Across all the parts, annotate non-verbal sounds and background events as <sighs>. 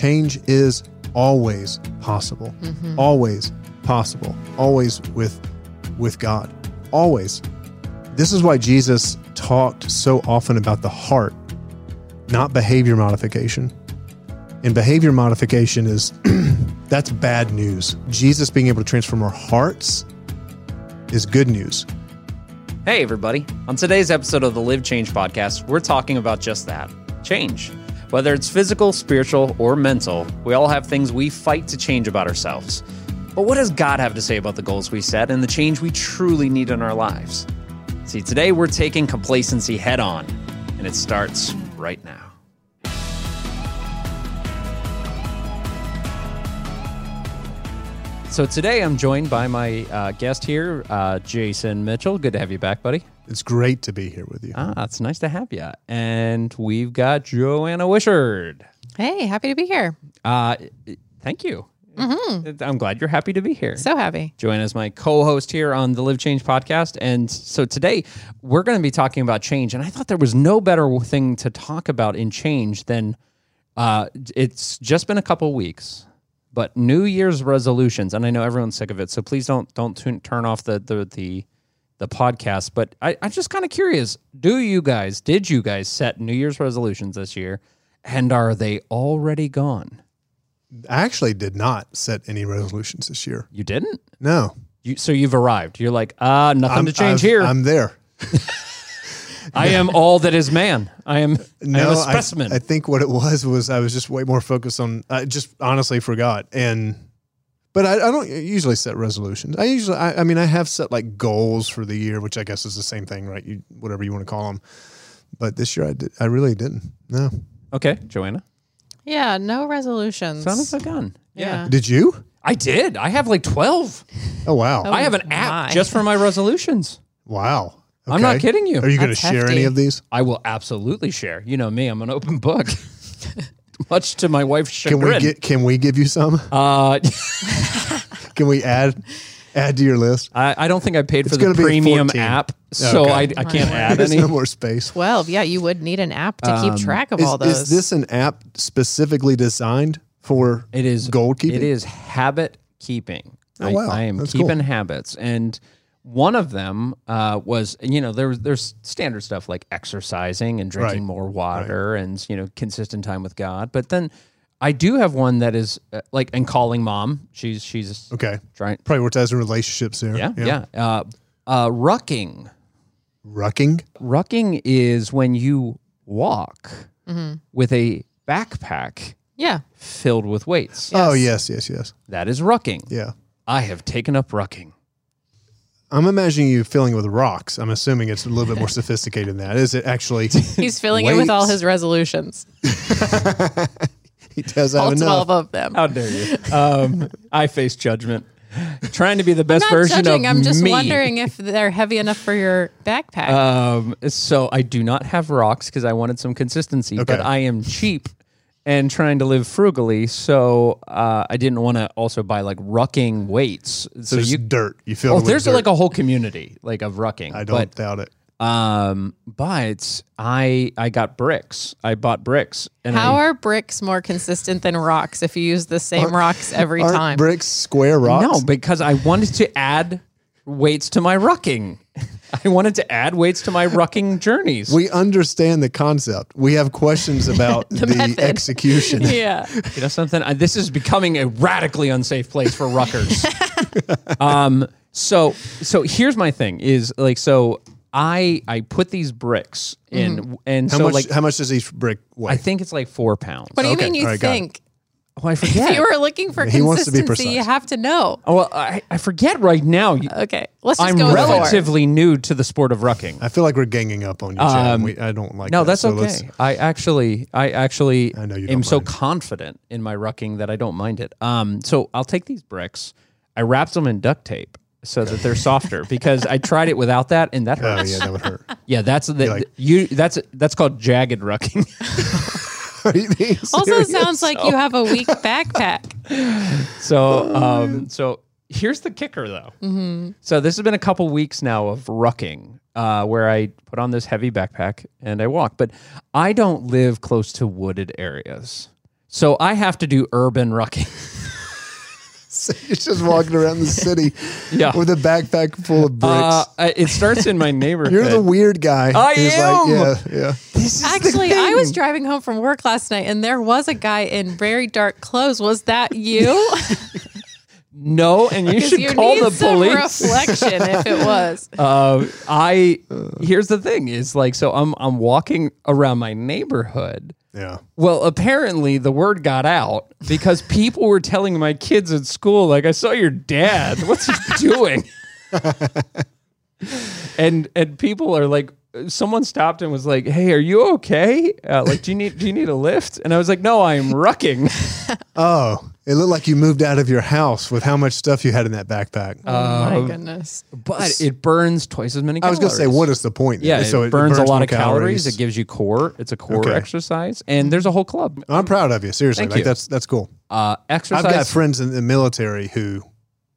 change is always possible. Mm-hmm. Always possible. Always with with God. Always. This is why Jesus talked so often about the heart, not behavior modification. And behavior modification is <clears throat> that's bad news. Jesus being able to transform our hearts is good news. Hey, everybody. On today's episode of the Live Change podcast, we're talking about just that change. Whether it's physical, spiritual, or mental, we all have things we fight to change about ourselves. But what does God have to say about the goals we set and the change we truly need in our lives? See, today we're taking complacency head on, and it starts right now. So today I'm joined by my uh, guest here, uh, Jason Mitchell. Good to have you back, buddy. It's great to be here with you. Ah, it's nice to have you. And we've got Joanna Wishard. Hey, happy to be here. Uh, thank you. I'm glad you're happy to be here. So happy. Joanna is my co-host here on the Live Change podcast, and so today we're going to be talking about change. And I thought there was no better thing to talk about in change than uh, it's just been a couple weeks, but New Year's resolutions, and I know everyone's sick of it, so please don't don't tune, turn off the the the, the podcast. But I, I'm just kind of curious: Do you guys, did you guys set New Year's resolutions this year, and are they already gone? I actually did not set any resolutions this year. You didn't. No. You, so you've arrived. You're like, ah, nothing I'm, to change I've- here. I'm there. <laughs> I am all that is man. I am, I am a I- specimen. I, think what it was was I was just way more focused on. I just honestly forgot, and but I, I don't usually set resolutions. I usually, I, I mean, I have set like goals for the year, which I guess is the same thing, right? You whatever you want to call them. But this year, I did. I really didn't. No. okay, Joanna. Yeah, no resolutions. Son of a gun. Yeah. Yeah. Did you? I did. I have like 12. Oh wow! Oh. I have an app my. just for my resolutions. wow. I'm not kidding you. Are you going to That's share any of these? I will absolutely share. You know me, I'm an open book. <laughs> Much to my wife's chagrin. Can chagrin. we get? Can we give you some? <laughs> uh, <laughs> Can we add add to your list? I, I don't think I paid for It's the premium app, so Okay. I, I can't add There's any. no more space. 12. Yeah, you would need an app to keep track of Is, all those. is this an app specifically designed for It is goal keeping? It is habit keeping. Oh, I, wow. I am That's keeping cool. habits, and one of them uh, was you know there's there's standard stuff like exercising and drinking Right. more water and you know consistent time with God. But then I do have one that is uh, like and calling mom. She's she's Okay. trying. Prioritizing relationships there. Yeah, yeah. Uh, uh, rucking. Rucking. Rucking is when you walk Mm-hmm. with a backpack yeah. filled with weights. Oh yes, yes, yes. That is rucking. Yeah. I have taken up rucking. I'm imagining you filling it with rocks. I'm assuming it's a little bit more <laughs> sophisticated than that. Is it actually? He's filling it with all his resolutions. <laughs> he does have All enough. 12 of them. How dare you? Um, I face judgment. Trying to be the best Not version judging. of I'm just me. wondering if they're heavy enough for your backpack. Um, so I do not have rocks because I wanted some consistency, but I am cheap and trying to live frugally. So uh, I didn't want to also buy like rucking weights. So, So you, dirt. You feel oh, there's dirt. like a whole community like of rucking. I don't But doubt it. um, but I I got bricks. I bought bricks. And How I, are bricks more consistent than rocks if you use the same rocks every Aren't time? bricks square rocks? No, because I wanted to add weights to my rucking. <laughs> I wanted to add weights to my rucking journeys. We understand the concept. We have questions about <laughs> the, method. execution. <laughs> yeah. you know something? I, this is becoming a radically unsafe place for ruckers. um. So so here's my thing is like so I I put these bricks in and How so much? like how much does each brick weigh? I think it's like four pounds. What do you Okay, mean you all right, got it. think? Oh, I <laughs> If you were looking for He wants to be consistency, you precise. have to know. oh, well, I, I forget right now. You- Okay, let's just I'm go with four. relatively new to the sport of rucking. I feel like we're ganging up on you, Chad. and we, I don't like. Um, No, that. that's So let's- okay. I actually, I actually I know you am don't so mind. confident in my rucking that I don't mind it. Um, so I'll take these bricks. I wrapped them in duct tape so that they're <laughs> softer because I tried it without that and that Oh hurts. yeah, that would hurt. yeah, that's the like- you. That's that's called jagged rucking. <laughs> Are <laughs> you Also, serious? sounds like you have a weak <laughs> backpack. so, um, so here's the kicker though. Mm-hmm. So this has been a couple weeks now of rucking, uh, where I put on this heavy backpack and I walk, but I don't live close to wooded areas. So I have to do urban rucking. <laughs> <laughs> So you're just walking around the city <laughs> Yeah. with a backpack full of bricks. Uh, I- it starts in my neighborhood. you're the weird guy. I who's am. Like, yeah, yeah. This is Actually, I was driving home from work last night and there was a guy in very dark clothes. Was that you? <laughs> no, and you should you call need the some police. reflection if it was. <laughs> Uh, I here's the thing is like so I'm I'm walking around my neighborhood. Yeah. Well, apparently the word got out because people were telling my kids at school, like, I saw your dad. What's he doing? <laughs> and and people are like, someone stopped and was like, "Hey, are you okay? Uh, like, do you need do you need a lift?" And I was like, "No, I'm rucking." <laughs> Oh, it looked like you moved out of your house with how much stuff you had in that backpack. Oh my goodness. But it burns twice as many. Calories. I was going to say, what is the point? Yeah, So it, burns, a lot of calories. It gives you core. It's a core Okay. exercise, and there's a whole club. I'm proud of you. Seriously, Thank like you. that's that's cool. Uh, exercise. I've got friends in the military who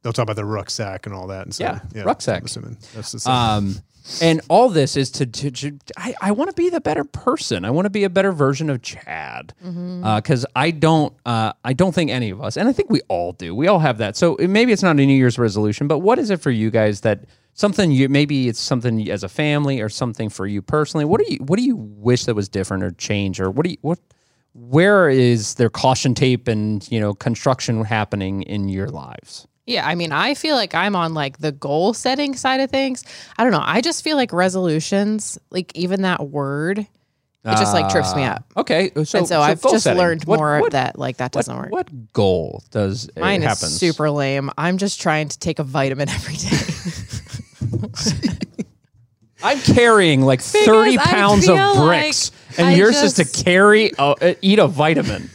they'll talk about their rucksack and all that. And so, Yeah, rucksack. I'm assuming that's the same. Um, and all this is to, to, to I, I want to be the better person. I want to be a better version of Chad because I don't uh, I don't think any of us, and I think we all do. We all have that. So it- maybe it's not a New Year's resolution, but what is it for you guys that something you maybe it's something as a family or something for you personally? What do you what do you wish that was different or change or what do you what where is there caution tape and you know construction happening in your lives? Yeah, I mean, I feel like I'm on like the goal setting side of things. I don't know. I just feel like resolutions, like even that word, it just like trips me Ah, up. Okay, so, and so, I've goal just setting. learned What- more what- that. Like that doesn't work. what goal does it Mine is happen? super lame. I'm just trying to take a vitamin every day. <laughs> I'm carrying like 30 Because I pounds of feel bricks, like and I yours is just- to carry, a, uh, eat a vitamin.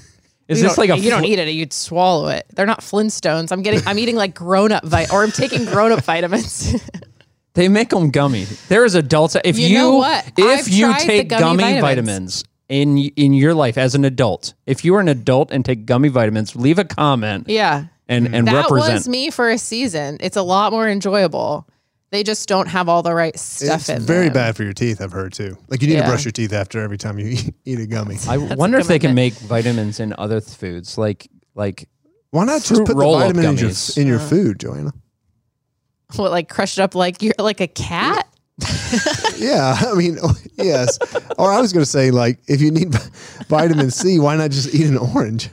Is You this like a? you don't eat it? You'd swallow it. They're not Flintstones. I'm getting. I'm eating like grown up vit, or I'm taking grown up vitamins. <laughs> They make them gummy. There is adults. If you, You know what? if I've you take gummy gummy, vitamins. vitamins. in in your life as an adult, if you are an adult and take gummy vitamins, leave a comment yeah, and and that represent. was me for a season. It's a lot more enjoyable. They just don't have all the right stuff it's in very them. bad for your teeth. I've heard too. Like you need to brush your teeth after every time you eat, <laughs> eat a gummy. I wonder if they can make vitamins in other th- foods, like like Why not just put the roll-up vitamin in your, in your food, Joanna? What like crush it up like you're like a cat? <laughs> Yeah, I mean, oh, yes. or I was going to say, like, if you need <laughs> vitamin C, why not just eat an orange?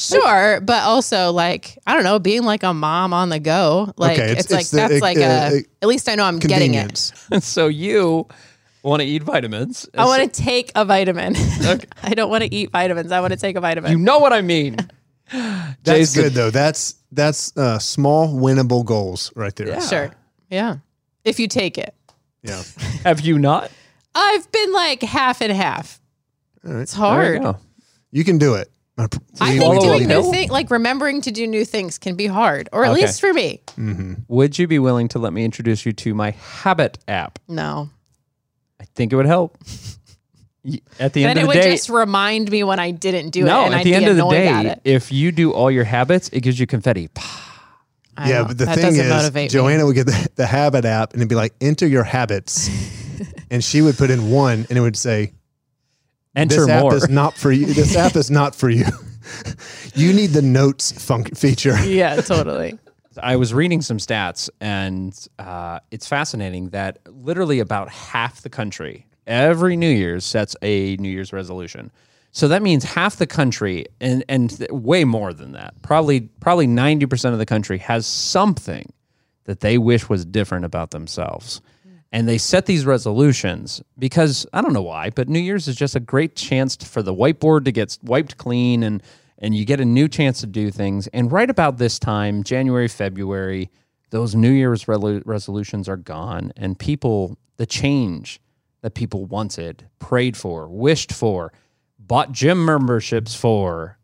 Sure, but also like I don't know, being like a mom on the go. Like Okay, it's- it's, like the, that's uh, like uh, a. At least I know I'm getting it. Convenience. <laughs> so you want to eat vitamins. I want to take a vitamin. <laughs> I don't want to eat vitamins. I want to take a vitamin. You know what I mean. <laughs> That's Jason, good though. That's that's uh, small winnable goals right there. Yeah. Sure. Yeah. If you take it. Yeah. Have you not? I've been like half and half. All right. It's There you hard. You can do it. Uh, I pr- I believe Swallow think doing new things, like remembering to do new things, can be hard, or at Okay. least for me. Mm-hmm. Would you be willing to let me introduce you to my Habit app? No. I think it would help. Y- At the Then end it of the would day, just remind me when I didn't do no. it, and At I'd the be end of the annoyed at day, it. if you do all your habits, it gives you confetti. I Yeah, don't- but the that thing doesn't is, motivate me. Joanna would get the, the habit app and it'd be like, enter your habits. <laughs> and she would put in one and it would say, Enter this app more. is not for you. This app is not for you. <laughs> you need the notes func- feature. <laughs> Yeah, totally. I was reading some stats, and uh, it's fascinating that literally about half the country every New Year's sets a New Year's resolution. So that means half the country, and and th- way more than that, probably probably ninety percent of the country has something that they wish was different about themselves. And they set these resolutions because I don't know why, but New Year's is just a great chance for the whiteboard to get wiped clean and and you get a new chance to do things. And right about this time, January, February, those New Year's relu- resolutions are gone and people the change that people wanted, prayed for, wished for, bought gym memberships for,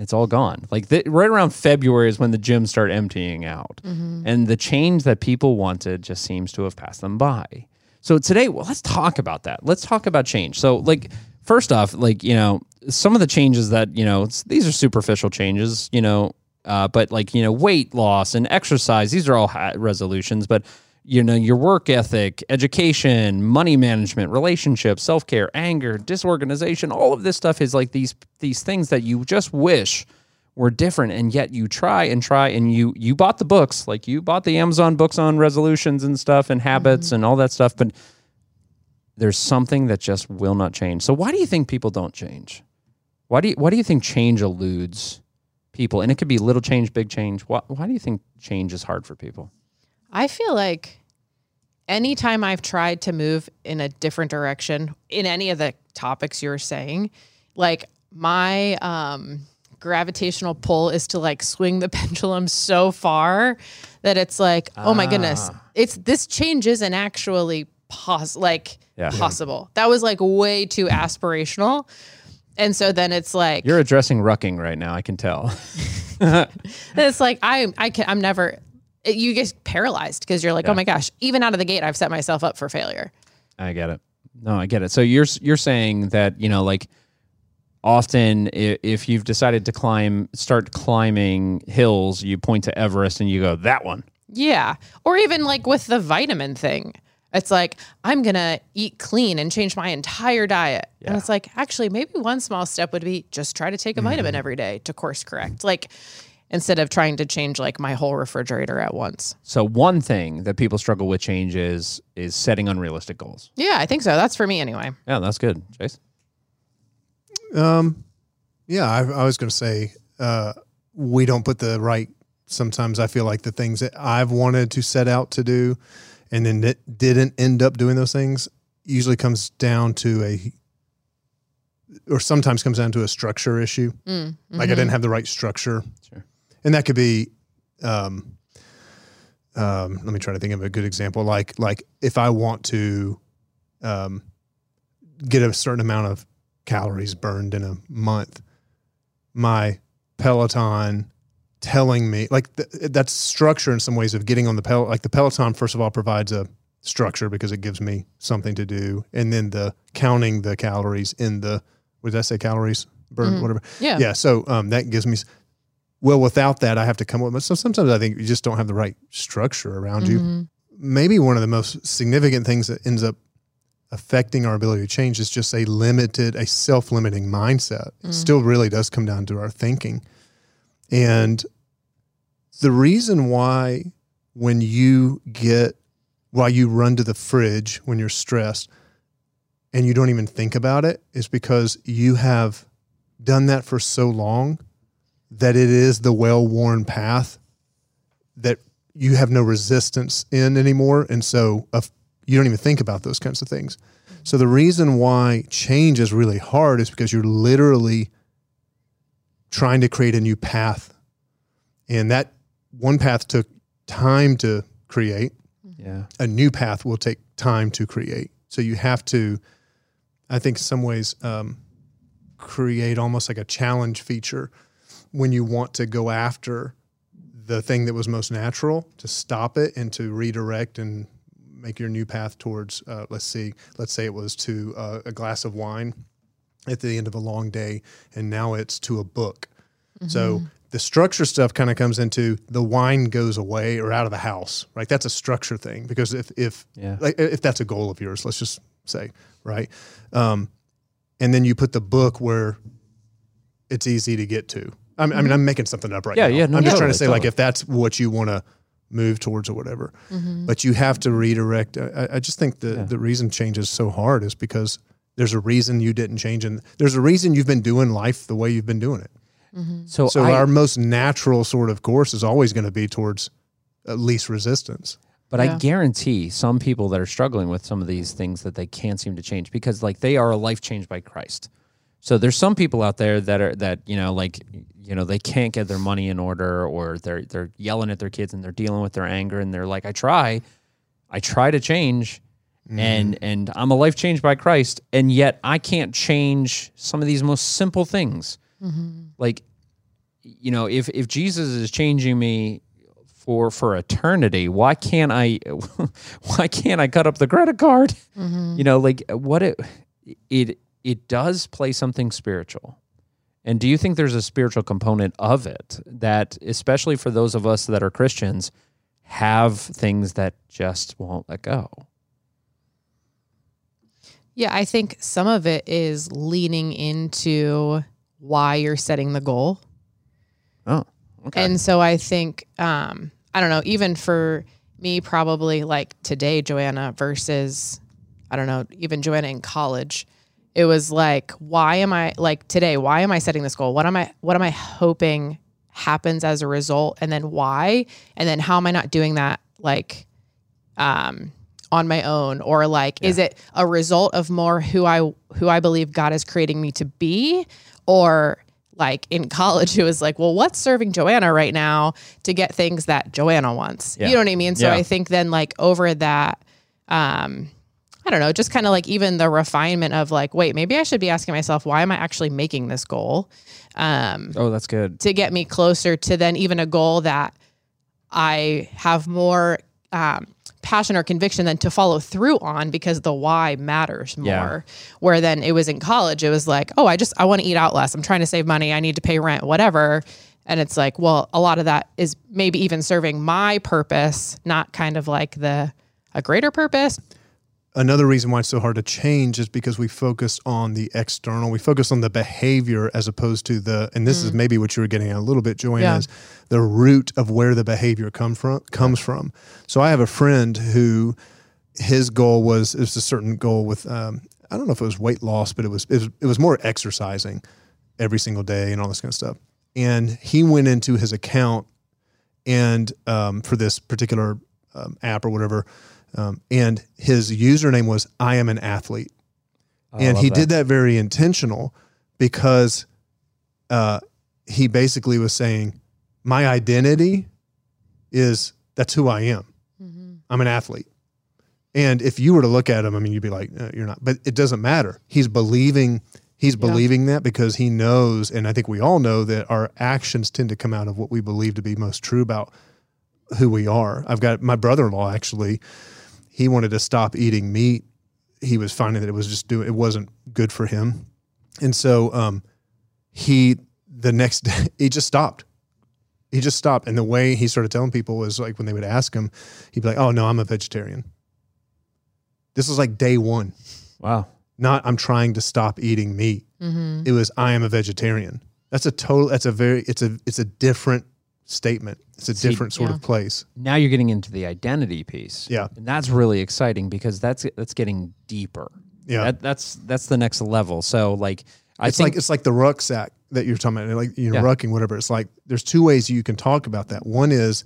it's all gone. Like the, right around February is when the gyms start emptying out, and the change that people wanted just seems to have passed them by. So today, well, let's talk about that. Let's talk about change. So, like, first off, like you know, some of the changes that you know, it's, these are superficial changes, you know, uh, but like you know, weight loss and exercise, these are all ha- resolutions. But you know your work ethic education money management relationships self-care anger disorganization all of this stuff is like these these things that you just wish were different and yet you try and try and you you bought the books. Like you bought the amazon books on resolutions and stuff and habits mm-hmm. and all that stuff but there's something that just will not change. So why do you think people don't change? Why do you why do you think change eludes people? And it could be little change big change. Why, why do you think change is hard for people? I feel like anytime I've tried to move in a different direction in any of the topics you're saying, like my um gravitational pull is to like swing the <laughs> pendulum so far that it's like, oh my goodness, it's this change isn't actually pos like Yeah. possible. That was like way too aspirational. And so then it's like you're addressing rucking right now i can tell <laughs> <laughs> it's like I I can I'm never it, you get paralyzed because you're like, oh Yeah. oh my gosh, even out of the gate, I've set myself up for failure. I get it. No, I get it. So you're you're saying that you know, like, often if you've decided to climb, start climbing hills, you point to Everest and you go that one. Yeah. Or even like with the vitamin thing. It's like, I'm going to eat clean and change my entire diet. And it's like, actually, maybe one small step would be just try to take a vitamin mm-hmm. every day to course correct. Like, instead of trying to change like my whole refrigerator at once. So one thing that people struggle with change is is setting unrealistic goals. Yeah, I think so. That's for me anyway. Yeah, that's good, Chase. Um, yeah, I, I was going to say uh, we don't put the right. Sometimes I feel like the things that I've wanted to set out to do, and then it didn't end up doing those things, usually comes down to a, or sometimes comes down to a structure issue. Mm, Like I didn't have the right structure, Sure. And that could be. Um, um, let me try to think of a good example. Like like if I want to, um, get a certain amount of calories burned in a month, my Peloton telling me like th- that's structure in some ways of getting on the Pel like the Peloton first of all provides a structure because it gives me something to do, and then the counting the calories in the what did I say calories burned whatever Yeah. yeah so um, that gives me well without that I have to come up with so sometimes I think you just don't have the right structure around you Mhm. maybe one of the most significant things that ends up affecting our ability to change is just a limited, a self limiting mindset. It still really does come down to our thinking. And the reason why, when you get, why you run to the fridge when you're stressed and you don't even think about it is because you have done that for so long that it is the well worn path that you have no resistance in anymore. And so uh, you don't even think about those kinds of things. So the reason why change is really hard is because you're literally trying to create a new path. And that one path took time to create. Yeah. A new path will take time to create. So you have to, I think, in some ways, um, create almost like a challenge feature when you want to go after the thing that was most natural to stop it and to redirect and make your new path towards uh, let's see let's say it was to uh, a glass of wine at the end of a long day and now it's to a book. So the structure stuff kind of comes into the wine goes away or out of the house right? That's a structure thing because if if Yeah. like if that's a goal of yours let's just say right? Um, and then you put the book where it's easy to get to I mean, I mean I'm making something up right Yeah, now. yeah, no, I'm just trying totally, to say like if that's what you want to move towards or whatever mm-hmm. but you have to redirect I, I- I just think the, Yeah. the reason change is so hard is because there's a reason you didn't change and there's a reason you've been doing life the way you've been doing it. Mm-hmm. So, so I, our most natural sort of course is always going to be towards at least resistance. But I guarantee some people that are struggling with some of these things that they can't seem to change because like they are a life changed by Christ. So there's some people out there that are that you know like you know they can't get their money in order or they're they're yelling at their kids and they're dealing with their anger and they're like I try I try to change and mm-hmm. and I'm a life changed by Christ and yet I can't change some of these most simple things. Mm-hmm. Like you know if if Jesus is changing me for for eternity why can't i <laughs> why can't i cut up the credit card? Mm-hmm. You know like what it it it does play something spiritual and do you think there's a spiritual component of it that especially for those of us that are christians have things that just won't let go. Yeah, I think some of it is leaning into why you're setting the goal. Oh, okay. And so I think, um, I don't know, even for me, probably like today, Joanna versus, I don't know, even Joanna in college, it was like, why am I like today? Why am I setting this goal? What am I, what am I hoping happens as a result? And then why? And then how am I not doing that? Like, um, on my own or like is it a result of more who I who I believe God is creating me to be or like in college <laughs> it was like well what's serving Joanna right now to get things that Joanna wants Yeah. you know what I mean so Yeah. I think then like over that um I don't know just kind of like even the refinement of like wait maybe I should be asking myself why am I actually making this goal um oh, that's good. to get me closer to then even a goal that I have more um, passion or conviction than to follow through on because the why matters more. Yeah. Where then it was in college, it was like, oh, I just I want to eat out less. I'm trying to save money. I need to pay rent, whatever. And it's like, well, a lot of that is maybe even serving my purpose, not kind of like the a greater purpose. Another reason why it's so hard to change is because we focus on the external. We focus on the behavior as opposed to the, and this is maybe what you were getting at a little bit, Joanna, Yeah. is the root of where the behavior come from comes from. So I have a friend who his goal was it was a certain goal with um, I don't know if it was weight loss, but it was, it was it was more exercising every single day and all this kind of stuff. And he went into his account and um, for this particular um, app or whatever, um, and his username was "I am an athlete," and he did that very intentional because uh, he basically was saying, "My identity is that's who I am. I'm an athlete." And if you were to look at him, I mean, you'd be like, "Uh, "You're not," but it doesn't matter. He's believing. He's Yeah. believing that because he knows, and I think we all know that our actions tend to come out of what we believe to be most true about who we are. I've got my brother-in-law actually. He wanted to stop eating meat. He was finding that it was just doing it wasn't good for him, and so um, he the next day <laughs> he just stopped. He just stopped, and the way he started telling people was like when they would ask him, he'd be like, "Oh no, I'm a vegetarian." This was like day one. Wow. Not I'm trying to stop eating meat. Mm-hmm. It was I am a vegetarian. That's a total. That's a very. It's a. It's a different statement. It's a See, different sort yeah. of place. Now you're getting into the identity piece. Yeah. And that's really exciting because that's that's getting deeper. Yeah. That, that's that's the next level. So like I it's think like it's like the rucksack that you're talking about, like you know, Yeah. rucking, whatever. It's like there's two ways you can talk about that. One is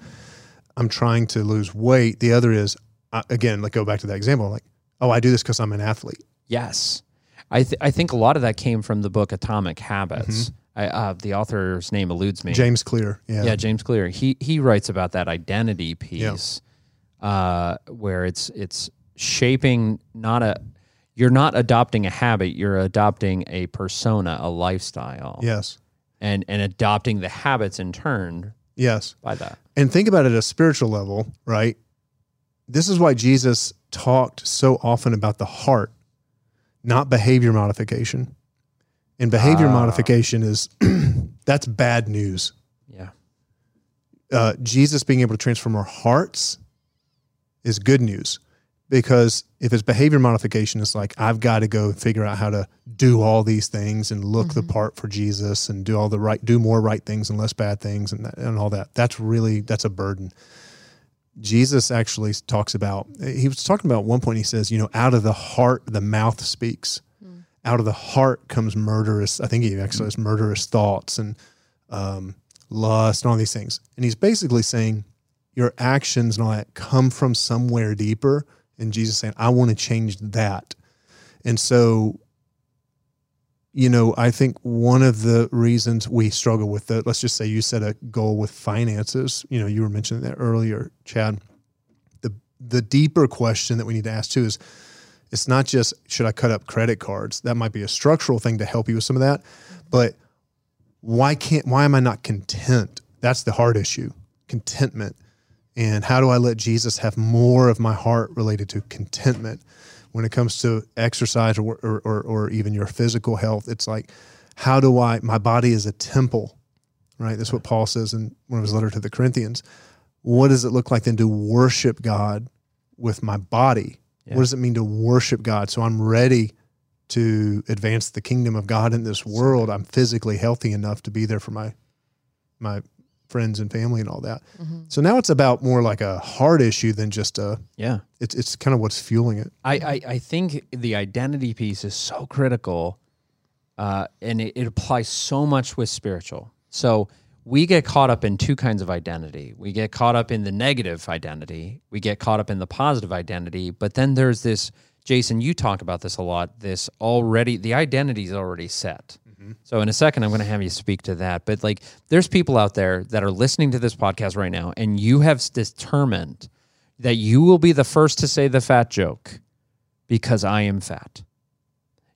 I'm trying to lose weight. The other is uh, again, like go back to that example, like oh, I do this because I'm an athlete. Yes, I th- I think a lot of that came from the book Atomic Habits. I, uh, the author's name eludes me. James Clear, yeah, yeah, James Clear. He he writes about that identity piece, uh, where it's it's shaping not a you're not adopting a habit, you're adopting a persona, a lifestyle, yes, and and adopting the habits in turn yes. by that. And think about it at a spiritual level, right? This is why Jesus talked so often about the heart, not behavior modification. And behavior Ah. modification is <clears throat> that's bad news. Yeah, uh, Jesus being able to transform our hearts is good news because if it's behavior modification, it's like I've got to go figure out how to do all these things and look the part for Jesus and do all the right, do more right things and less bad things and that, and all that. That's really that's a burden. Jesus actually talks about. He was talking about at one point. He says, you know, out of the heart, the mouth speaks. Out of the heart comes murderous. I think he actually has murderous thoughts and um, lust and all these things. And he's basically saying your actions and all that come from somewhere deeper. And Jesus saying, I want to change that. And so, you know, I think one of the reasons we struggle with the, let's just say you set a goal with finances, you know, you were mentioning that earlier, Chad. The the deeper question that we need to ask too is it's not just should I cut up credit cards? That might be a structural thing to help you with some of that. But why can't why am I not content? That's the hard issue. Contentment. And how do I let Jesus have more of my heart related to contentment? When it comes to exercise or, or, or, or even your physical health, it's like, how do I, my body is a temple, right? That's what Paul says in one of his letters to the Corinthians. what does it look like then to worship God with my body? Yeah. What does it mean to worship God? So I'm ready to advance the kingdom of God in this world. I'm physically healthy enough to be there for my my friends and family and all that. So now it's about more like a heart issue than just a Yeah. it's it's kind of what's fueling it. I, I, I think the identity piece is so critical uh, and it, it applies so much with spiritual. So we get caught up in two kinds of identity. We get caught up in the negative identity, we get caught up in the positive identity, but then there's this Jason, you talk about this a lot. This already, the identity is already set. Mm-hmm. So in a second, I'm going to have you speak to that. But like, there's people out there that are listening to this podcast right now, and you have determined that you will be the first to say the fat joke because I am fat.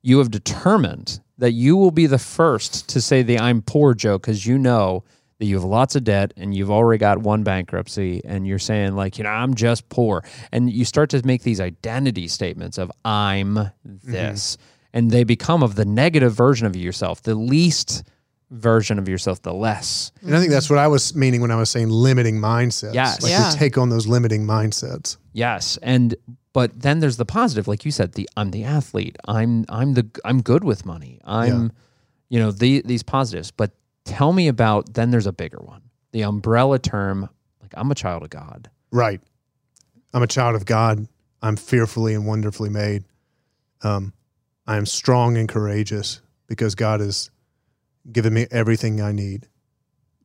You have determined that you will be the first to say the I'm poor joke because you know that you have lots of debt and you've already got one bankruptcy and you're saying like, you know, I'm just poor. And you start to make these identity statements of I'm mm-hmm. this. And they become of the negative version of yourself, the least version of yourself, the less. And I think that's what I was meaning when I was saying limiting mindsets. Yes. Like Yeah. we take on those limiting mindsets. Yes, and but then there's the positive, like you said. The I'm the athlete. I'm I'm the I'm good with money. I'm, you know, the these positives. But tell me about then there's a bigger one. The umbrella term, like I'm a child of God. Right. I'm a child of God. I'm fearfully and wonderfully made. Um, I am strong and courageous because God has given me everything I need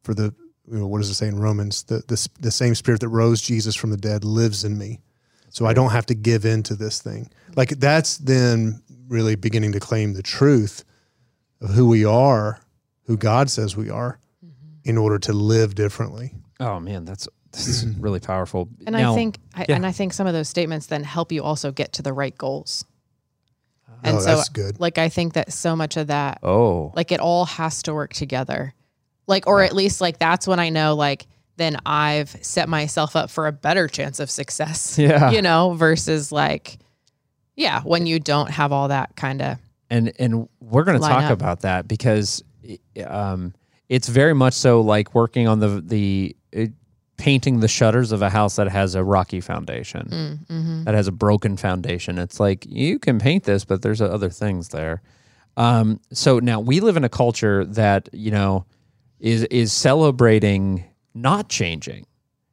for the, you know, what does it say in Romans? The, the, the same spirit that rose Jesus from the dead lives in me. So I don't have to give in to this thing. Like that's then really beginning to claim the truth of who we are, who God says we are, mm-hmm. in order to live differently. Oh man, that's this is <clears throat> really powerful. And Now- I think, I, yeah. and I think some of those statements then help you also get to the right goals. Oh, and oh, so, that's good. like, I think that so much of that, oh, like, it all has to work together. Like, or at least, like, that's when I know, like, then I've set myself up for a better chance of success. <laughs> Yeah. You know, versus like, yeah, when you don't have all that kind of, and and we're going to talk up. about that because um, it's very much so like working on the the uh, painting the shutters of a house that has a rocky foundation, mm-hmm. that has a broken foundation. It's like you can paint this, but there's other things there. Um, so now we live in a culture that you know is is celebrating not changing.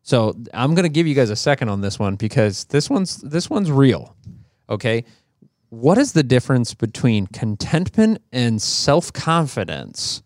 So I'm going to give you guys a second on this one because this one's this one's real. Okay, what is the difference between contentment and self-confidence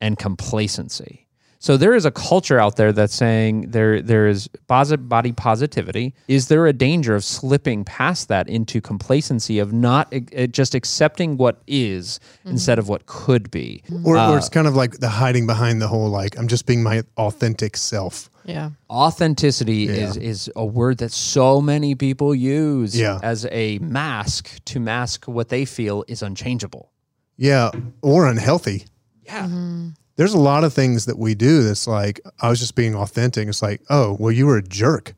and complacency? So there is a culture out there that's saying there there is body positivity. Is there a danger of slipping past that into complacency of not uh, just accepting what is instead of what could be? Or, or it's kind of like the hiding behind the whole like I'm just being my authentic self. Yeah. Authenticity Yeah. is is a word that so many people use Yeah. as a mask to mask what they feel is unchangeable. Yeah, or unhealthy. Yeah. Mm-hmm. There's a lot of things that we do that's like I was just being authentic. It's like, oh, well, you were a jerk.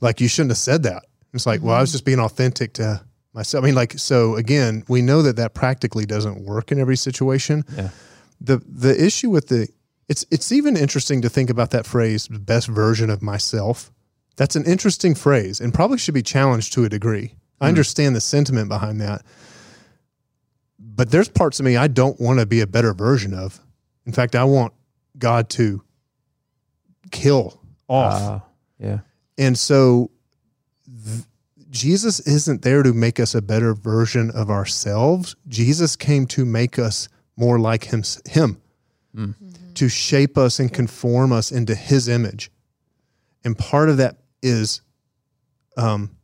Like you shouldn't have said that. It's like, well, I was mm-hmm. just being authentic to myself. I mean, like, so again, we know that that practically doesn't work in every situation. Yeah. The the issue with the it's it's even interesting to think about that phrase, the best version of myself. That's an interesting phrase and probably should be challenged to a degree. I understand the sentiment behind that. But there's parts of me I don't want to be a better version of. In fact, I want God to kill off. Uh, yeah. and so th- Jesus isn't there to make us a better version of ourselves. Jesus came to make us more like him, him to shape us and conform us into his image. And part of that is um,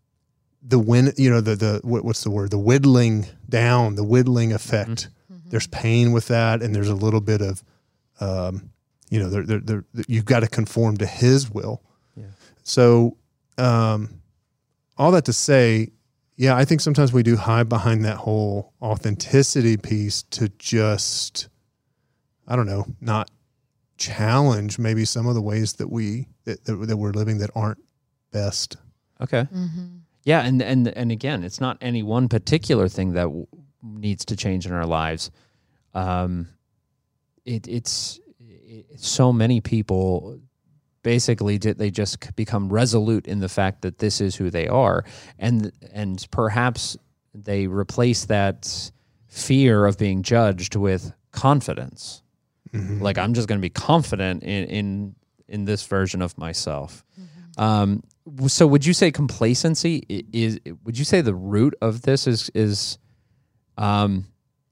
the win, you know, the, the, what, what's the word? The whittling down, the whittling effect. There's pain with that. And there's a little bit of, um, you know, there, there, there, you've got to conform to his will. So, um, all that to say, yeah, I think sometimes we do hide behind that whole authenticity piece to just, I don't know, not challenge maybe some of the ways that we that, that, that we're living that aren't best. Okay. Mm-hmm. Yeah, and and and again, it's not any one particular thing that w- needs to change in our lives. Um, it it's, it's so many people basically did they just become resolute in the fact that this is who they are and and perhaps they replace that fear of being judged with confidence like i'm just going to be confident in in in this version of myself. Um so would you say complacency i- is would you say the root of this is is um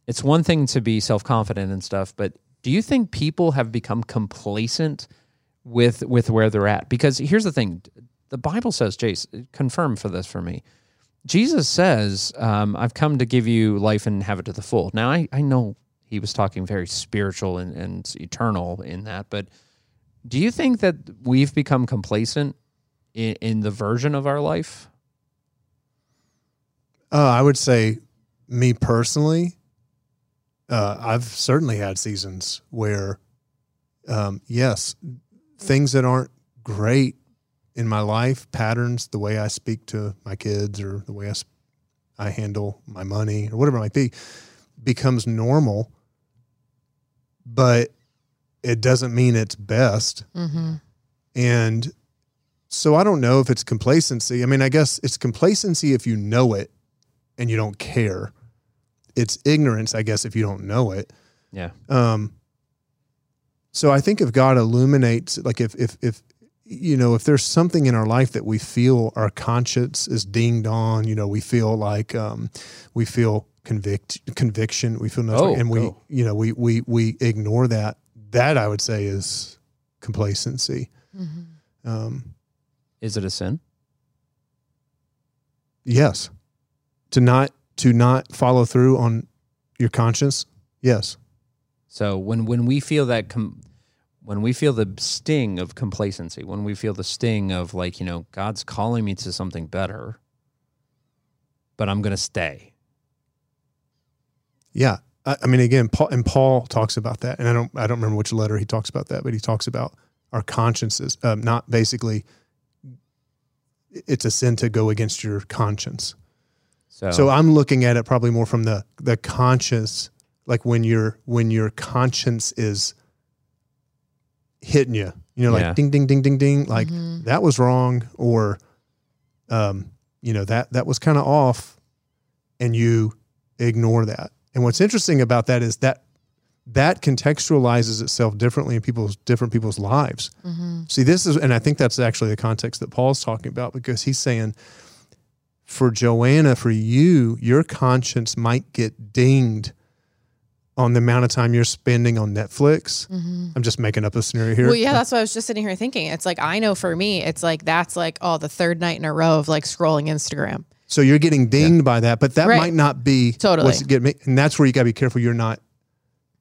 it's one thing to be self-confident and stuff but do you think people have become complacent with with where they're at? Because here's the thing the bible says jace confirm for this for me. Jesus says um, i've come to give you life and have it to the full. Now i, I know he was talking very spiritual and, and eternal in that but do you think that we've become complacent in, in the version of our life Uh, I would say, me personally, uh, I've certainly had seasons where, um, yes, things that aren't great in my life, patterns, the way I speak to my kids or the way I, sp- I handle my money or whatever it might be, becomes normal. But it doesn't mean it's best. Mm-hmm. And so I don't know if it's complacency. I mean, I guess it's complacency if you know it and you don't care. It's ignorance, I guess, if you don't know it. yeah Um, so I think if God illuminates, like if if if you know, if there's something in our life that we feel our conscience is dinged on, you know, we feel like um, we feel convict conviction, we feel nothing, Oh, and we oh. you know we we we ignore that. That I would say is complacency. Mm-hmm. Um, is it a sin Yes. To not to not follow through on your conscience. Yes. So when when we feel that com- when we feel the sting of complacency, when we feel the sting of like you know God's calling me to something better, but I'm going to stay. Yeah. I, I mean, again, Paul and Paul talks about that, and I don't I don't remember which letter he talks about that, but he talks about our consciences, um, not basically. It's a sin to go against your conscience. So, So I'm looking at it probably more from the the conscience, like when your when your conscience is hitting you, you know, like Yeah. ding ding ding ding ding, like Mm-hmm. that was wrong, or um, you know that that was kind of off, and you ignore that. And what's interesting about that is that that contextualizes itself differently in people's different people's lives. Mm-hmm. See, this is, and I think that's actually the context that Paul's talking about because he's saying, for Joanna, for you, your conscience might get dinged on the amount of time you're spending on Netflix. I'm just making up a scenario here. Well, yeah, that's what I was just sitting here thinking. It's like I know for me, it's like that's like oh, the third night in a row of like scrolling Instagram. So you're getting dinged by that, but that Right. might not be Totally. what's getting me. And that's where you got to be careful. You're not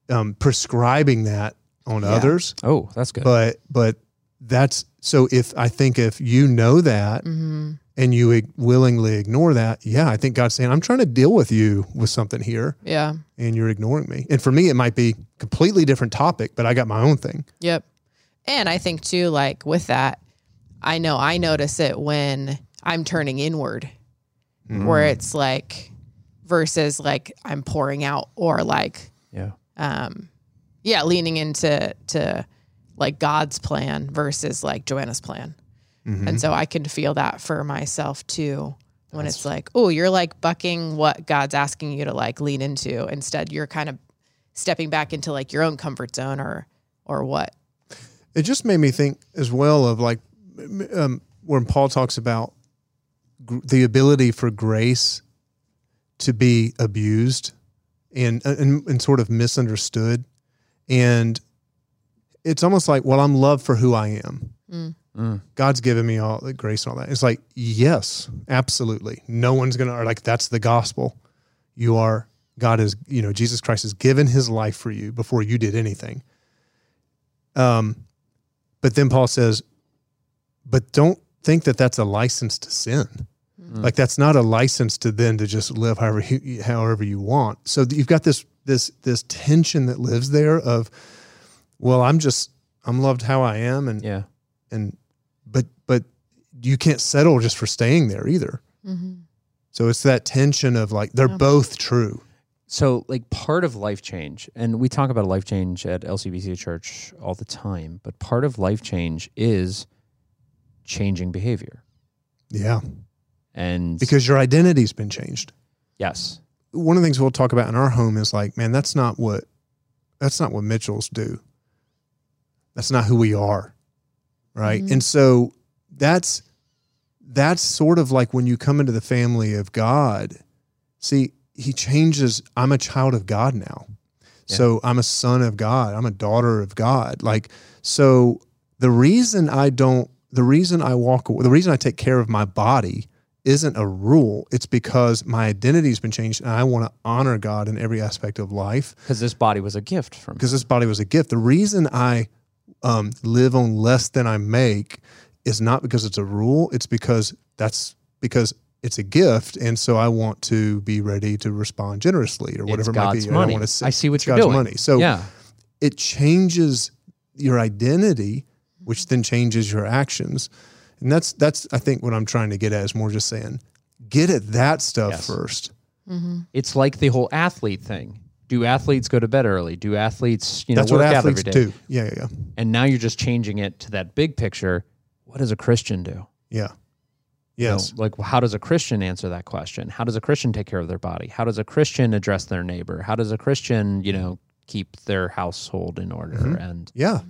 um, prescribing that on Yeah. others, oh, that's good. but but that's so. If I think if you know that Mm-hmm. and you ig- willingly ignore that, yeah, I think God's saying, I'm trying to deal with you with something here, Yeah. and you're ignoring me. And for me, it might be completely different topic, but I got my own thing. Yep. And I think too, like with that, I know I notice it when I'm turning inward, where it's like versus like I'm pouring out or like yeah. um yeah, leaning into to like God's plan versus like Joanna's plan. And so I can feel that for myself too. When it's like, oh, you're like bucking what God's asking you to like lean into. Instead, you're kind of stepping back into like your own comfort zone or or what. It just made me think as well of like um, when Paul talks about the ability for grace to be abused and, and and sort of misunderstood, and it's almost like, well, I'm loved for who I am. Mm. God's given me all the grace and all that. It's like, yes, absolutely. No one's gonna or like that's the gospel. You are God is, you know, Jesus Christ has given his life for you before you did anything. Um, but then Paul says, but don't think that that's a license to sin. Like that's not a license to then to just live however you, however you want. So you've got this this this tension that lives there of, well, I'm just I'm loved how I am, and Yeah. and but but you can't settle just for staying there either. Mm-hmm. So it's that tension of like they're Yeah. both true. so like part of life change, and we talk about life change at LCBC Church all the time, but part of life change is changing behavior. Yeah. And Because your identity's been changed. yes, One of the things we'll talk about in our home is like, man, that's not what that's not what Mitchells do. That's not who we are. Right. Mhm. And so that's that's sort of like when you come into the family of God. See, he changes, I'm a child of God now. Yeah. So I'm a son of God. I'm a daughter of God. Like, so the reason I don't, the reason I walk, the reason I take care of my body isn't a rule. It's because my identity's been changed and I want to honor God in every aspect of life because this body was a gift from because this body was a gift. The reason I um, live on less than I make is not because it's a rule. It's because that's because it's a gift, and so I want to be ready to respond generously or whatever it's it might God's be. I don't want to I see what it's you're God's doing. money. So yeah, it changes your identity, which then changes your actions, and that's that's I think what I'm trying to get at is more just saying, get at that stuff Yes. first. it's like the whole athlete thing. Do athletes go to bed early? Do athletes, you know, That's what work out athletes every day? do. Yeah, yeah, yeah. And now you're just changing it to that big picture. What does a Christian do? yeah. You know, Yes. like how does a Christian answer that question? How does a Christian take care of their body? How does a Christian address their neighbor? How does a Christian, you know, keep their household in order? Mhm. And Yeah.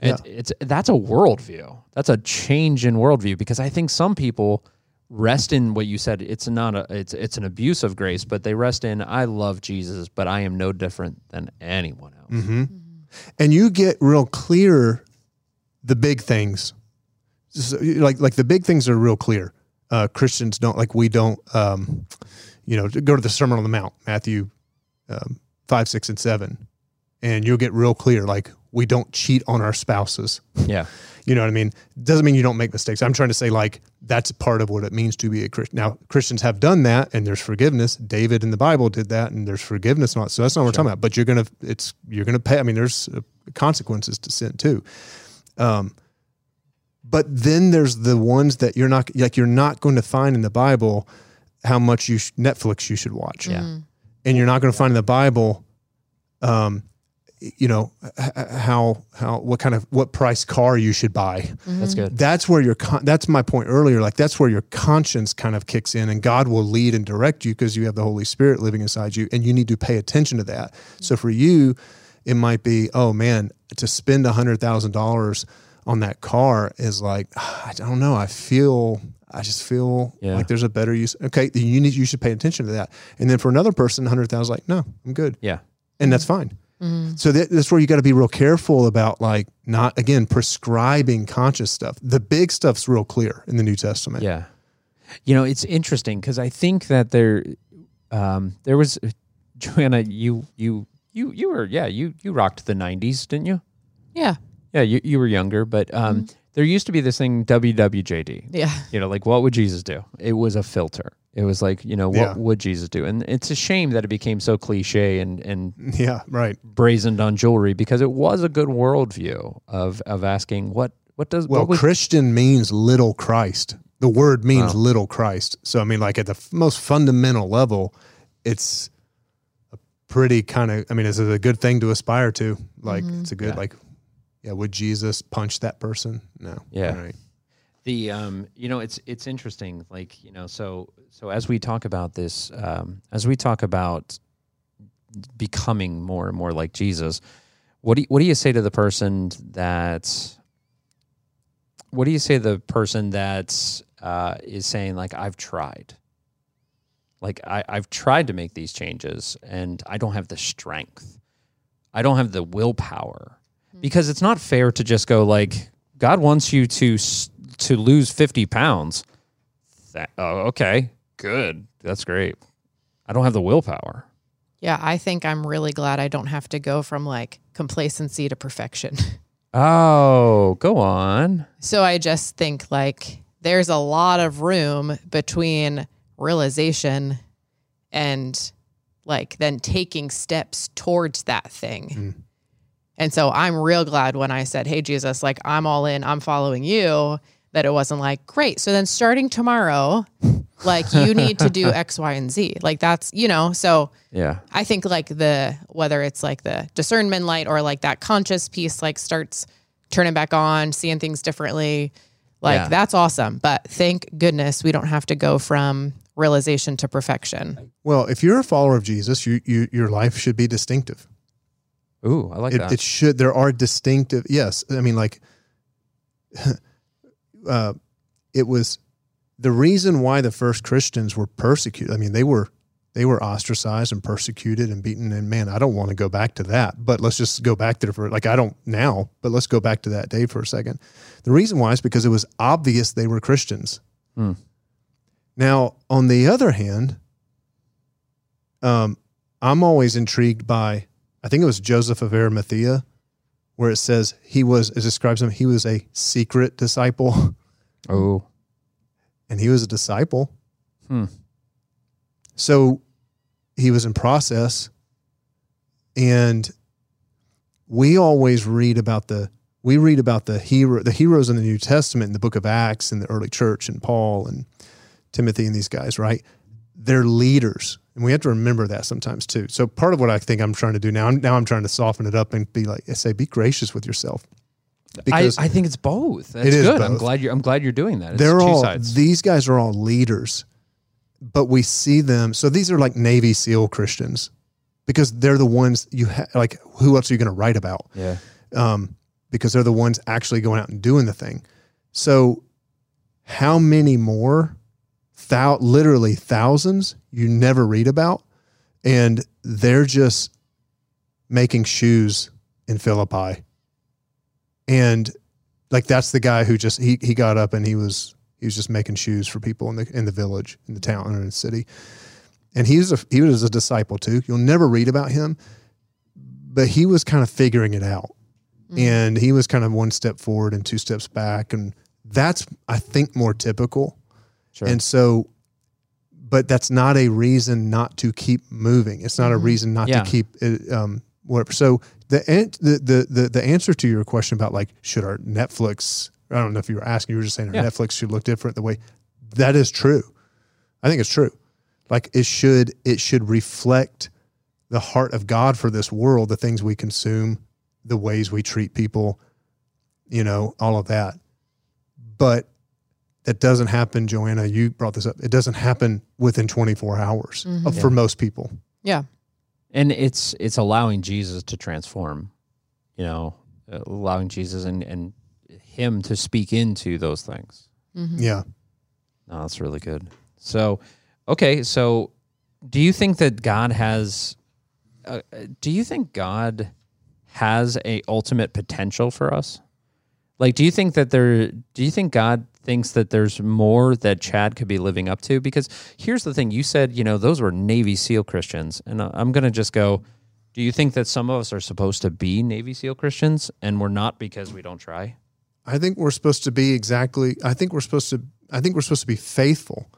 It, it's that's a worldview. That's a change in worldview because I think some people rest in what you said. It's not a it's it's an abuse of grace, but they rest in I love Jesus, but I am no different than anyone else. hmm And you get real clear the big things. So, like like the big things are real clear. Uh, Christians don't like we don't. Um, you know, go to the Sermon on the Mount, Matthew um, five, six, and seven, and you'll get real clear. Like we don't cheat on our spouses. Yeah. <laughs> You know what I mean? Doesn't mean you don't make mistakes. I'm trying to say like that's part of what it means to be a Christian. Now Christians have done that, and there's forgiveness. David in the Bible did that, and there's forgiveness. Not so that's not what we're talking about. But you're gonna it's you're gonna pay. I mean, there's uh, consequences to sin too. Um, but then there's the ones that you're not like you're not going to find in the Bible how much you sh- Netflix you should watch Yeah. and you're not going to find in the Bible, um, you know, h- h- how how what kind of what price car you should buy. Mm-hmm. That's good. That's where your con- that's my point earlier. Like that's where your conscience kind of kicks in, and God will lead and direct you because you have the Holy Spirit living inside you, and you need to pay attention to that. Mm-hmm. So for you, it might be, oh man, to spend a hundred thousand dollars on that car is like, <sighs> I don't know. I feel. I just feel Yeah. like there's a better use. Okay, then you need you should pay attention to that. And then for another person, hundred thousand, like, no, I'm good Yeah. and that's fine. So that, that's where you got to be real careful about like not again prescribing conscious stuff. The big stuff's real clear in the New Testament. Yeah. You know, it's interesting because I think that there, um, there was, <laughs> Joanna, you, you, you, you were, yeah, you, you rocked the '90s, didn't you? Yeah. Yeah, you, you were younger, but um, there used to be this thing WWJD. Yeah. You know, like what would Jesus do? It was a filter. It was like, you know, what Yeah. would Jesus do? And it's a shame that it became so cliche and and <laughs> Yeah, right. brazened on jewelry because it was a good worldview of of asking what what does Well, what would, Christian means little Christ. The word means Wow. little Christ. So I mean, like at the f- most fundamental level, it's a pretty kind of. I mean, is it a good thing to aspire to? Like, mm-hmm. it's a good Yeah. like. Yeah, would Jesus punch that person? No. Yeah. Right. the um you know it's it's interesting like you know so so as we talk about this um as we talk about becoming more and more like Jesus what do you, what do you say to the person that what do you say to the person that uh, is saying like I've tried like I, I've tried to make these changes and I don't have the strength I don't have the willpower because it's not fair to just go like God wants you to to lose 50 pounds. That, oh, okay. Good. That's great. I don't have the willpower. Yeah. I think I'm really glad I don't have to go from like complacency to perfection. <laughs> Oh, go on. So I just think like there's a lot of room between realization and like then taking steps towards that thing. Mm. And so I'm real glad when I said, Hey, Jesus, like I'm all in, I'm following you, that it wasn't like, great. So then starting tomorrow, Like you need to do <laughs> X, Y, and Z. Like that's, you know, so Yeah. I think like the whether it's like the discernment light or like that conscious piece like starts turning back on, seeing things differently. Like Yeah. that's awesome. But thank goodness we don't have to go from realization to perfection. Well, if you're a follower of Jesus, you, you your life should be distinctive. Ooh, I like It, that. it should. There are distinctive. Yes, I mean, like, <laughs> uh, it was the reason why the first Christians were persecuted. I mean, they were they were ostracized and persecuted and beaten. And man, I don't want to go back to that. But let's just go back to the for like I don't now. But let's go back to that day for a second. The reason why is because it was obvious they were Christians. Hmm. Now, on the other hand, um, I'm always intrigued by I think it was Joseph of Arimathea, where it says he was it describes him he was a secret disciple, <laughs> oh. and he was a disciple. Hmm. So he was in process, and we always read about the we read about the hero the heroes in the New Testament in the Book of Acts in the early church and Paul and Timothy and these guys, right? They're leaders, and we have to remember that sometimes too. So part of what I think I'm trying to do now, I'm, now I'm trying to soften it up and be like, say, be gracious with yourself, I, I think it's both. That's It is good. I'm glad you're I'm glad you're doing that. It's they're two all sides. these guys are all leaders, but we see them. So these are like Navy SEAL Christians because they're the ones you ha- like. Who else are you going to write about? yeah. um, because they're the ones actually going out and doing the thing. So, how many more, thou- literally thousands, you never read about, and they're just making shoes in Philippi, and like that's the guy who just he he got up and he was he was just making shoes for people in the in the village, in the town, or in the city, and he's a he was a disciple too. You'll never read about him, but he was kind of figuring it out. Mm. And he was kind of one step forward and two steps back. And that's i think more typical Sure. and so but that's not a reason not to keep moving it's not a reason not Yeah. to keep it, um whatever so the, an- the the the the answer to your question about like should our netflix i don't know if you were asking you were just saying our Yeah. netflix should look different the way that is true i think it's true like it should it should reflect the heart of god for this world the things we consume the ways we treat people, you know, all of that. But that doesn't happen, Joanna. You brought this up. It doesn't happen within 24 hours uh, for most people. Yeah. and it's it's allowing Jesus to transform, you know, uh, allowing Jesus and and him to speak into those things. Yeah. No, that's really good. So, okay, so do you think that God has? Uh, do you think God has a ultimate potential for us? Like, do you think that there? Do you think God thinks that there's more that Chad could be living up to? Because here's the thing: you said, you know, those were Navy SEAL Christians, and I'm gonna just go. Do you think that some of us are supposed to be Navy SEAL Christians and we're not because we don't try? I think we're supposed to be exactly, I think we're supposed to, I think we're supposed to be faithful.